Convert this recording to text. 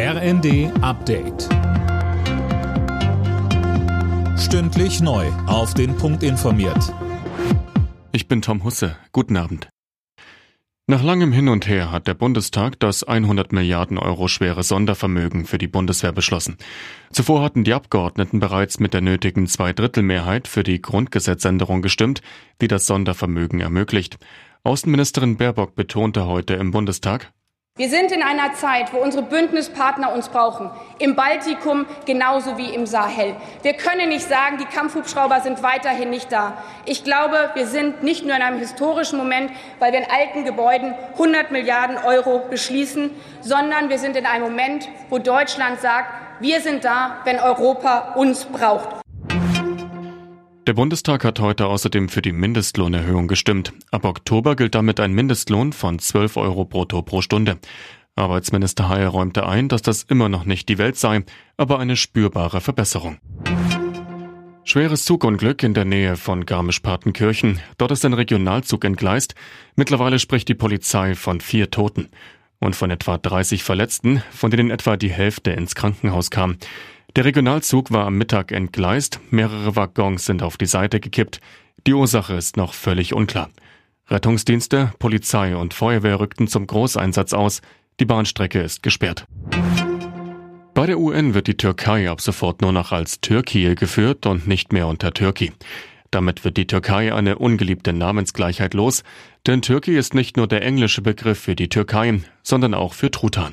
RND Update. Stündlich neu. Auf den Punkt informiert. Ich bin Tom Husse. Guten Abend. Nach langem Hin und Her hat der Bundestag das 100 Milliarden Euro schwere Sondervermögen für die Bundeswehr beschlossen. Zuvor hatten die Abgeordneten bereits mit der nötigen Zweidrittelmehrheit für die Grundgesetzänderung gestimmt, die das Sondervermögen ermöglicht. Außenministerin Baerbock betonte heute im Bundestag, wir sind in einer Zeit, wo unsere Bündnispartner uns brauchen, im Baltikum genauso wie im Sahel. Wir können nicht sagen, die Kampfhubschrauber sind weiterhin nicht da. Ich glaube, wir sind nicht nur in einem historischen Moment, weil wir in alten Gebäuden 100 Milliarden Euro beschließen, sondern wir sind in einem Moment, wo Deutschland sagt, wir sind da, wenn Europa uns braucht. Der Bundestag hat heute außerdem für die Mindestlohnerhöhung gestimmt. Ab Oktober gilt damit ein Mindestlohn von 12 Euro brutto pro Stunde. Arbeitsminister Heil räumte ein, dass das immer noch nicht die Welt sei, aber eine spürbare Verbesserung. Schweres Zugunglück in der Nähe von Garmisch-Partenkirchen. Dort ist ein Regionalzug entgleist. Mittlerweile spricht die Polizei von vier Toten und von etwa 30 Verletzten, von denen etwa die Hälfte ins Krankenhaus kam. Der Regionalzug war am Mittag entgleist, mehrere Waggons sind auf die Seite gekippt. Die Ursache ist noch völlig unklar. Rettungsdienste, Polizei und Feuerwehr rückten zum Großeinsatz aus. Die Bahnstrecke ist gesperrt. Bei der UN wird die Türkei ab sofort nur noch als Türkei geführt und nicht mehr unter Türkei. Damit wird die Türkei eine ungeliebte Namensgleichheit los, denn Türkei ist nicht nur der englische Begriff für die Türkei, sondern auch für Truthahn.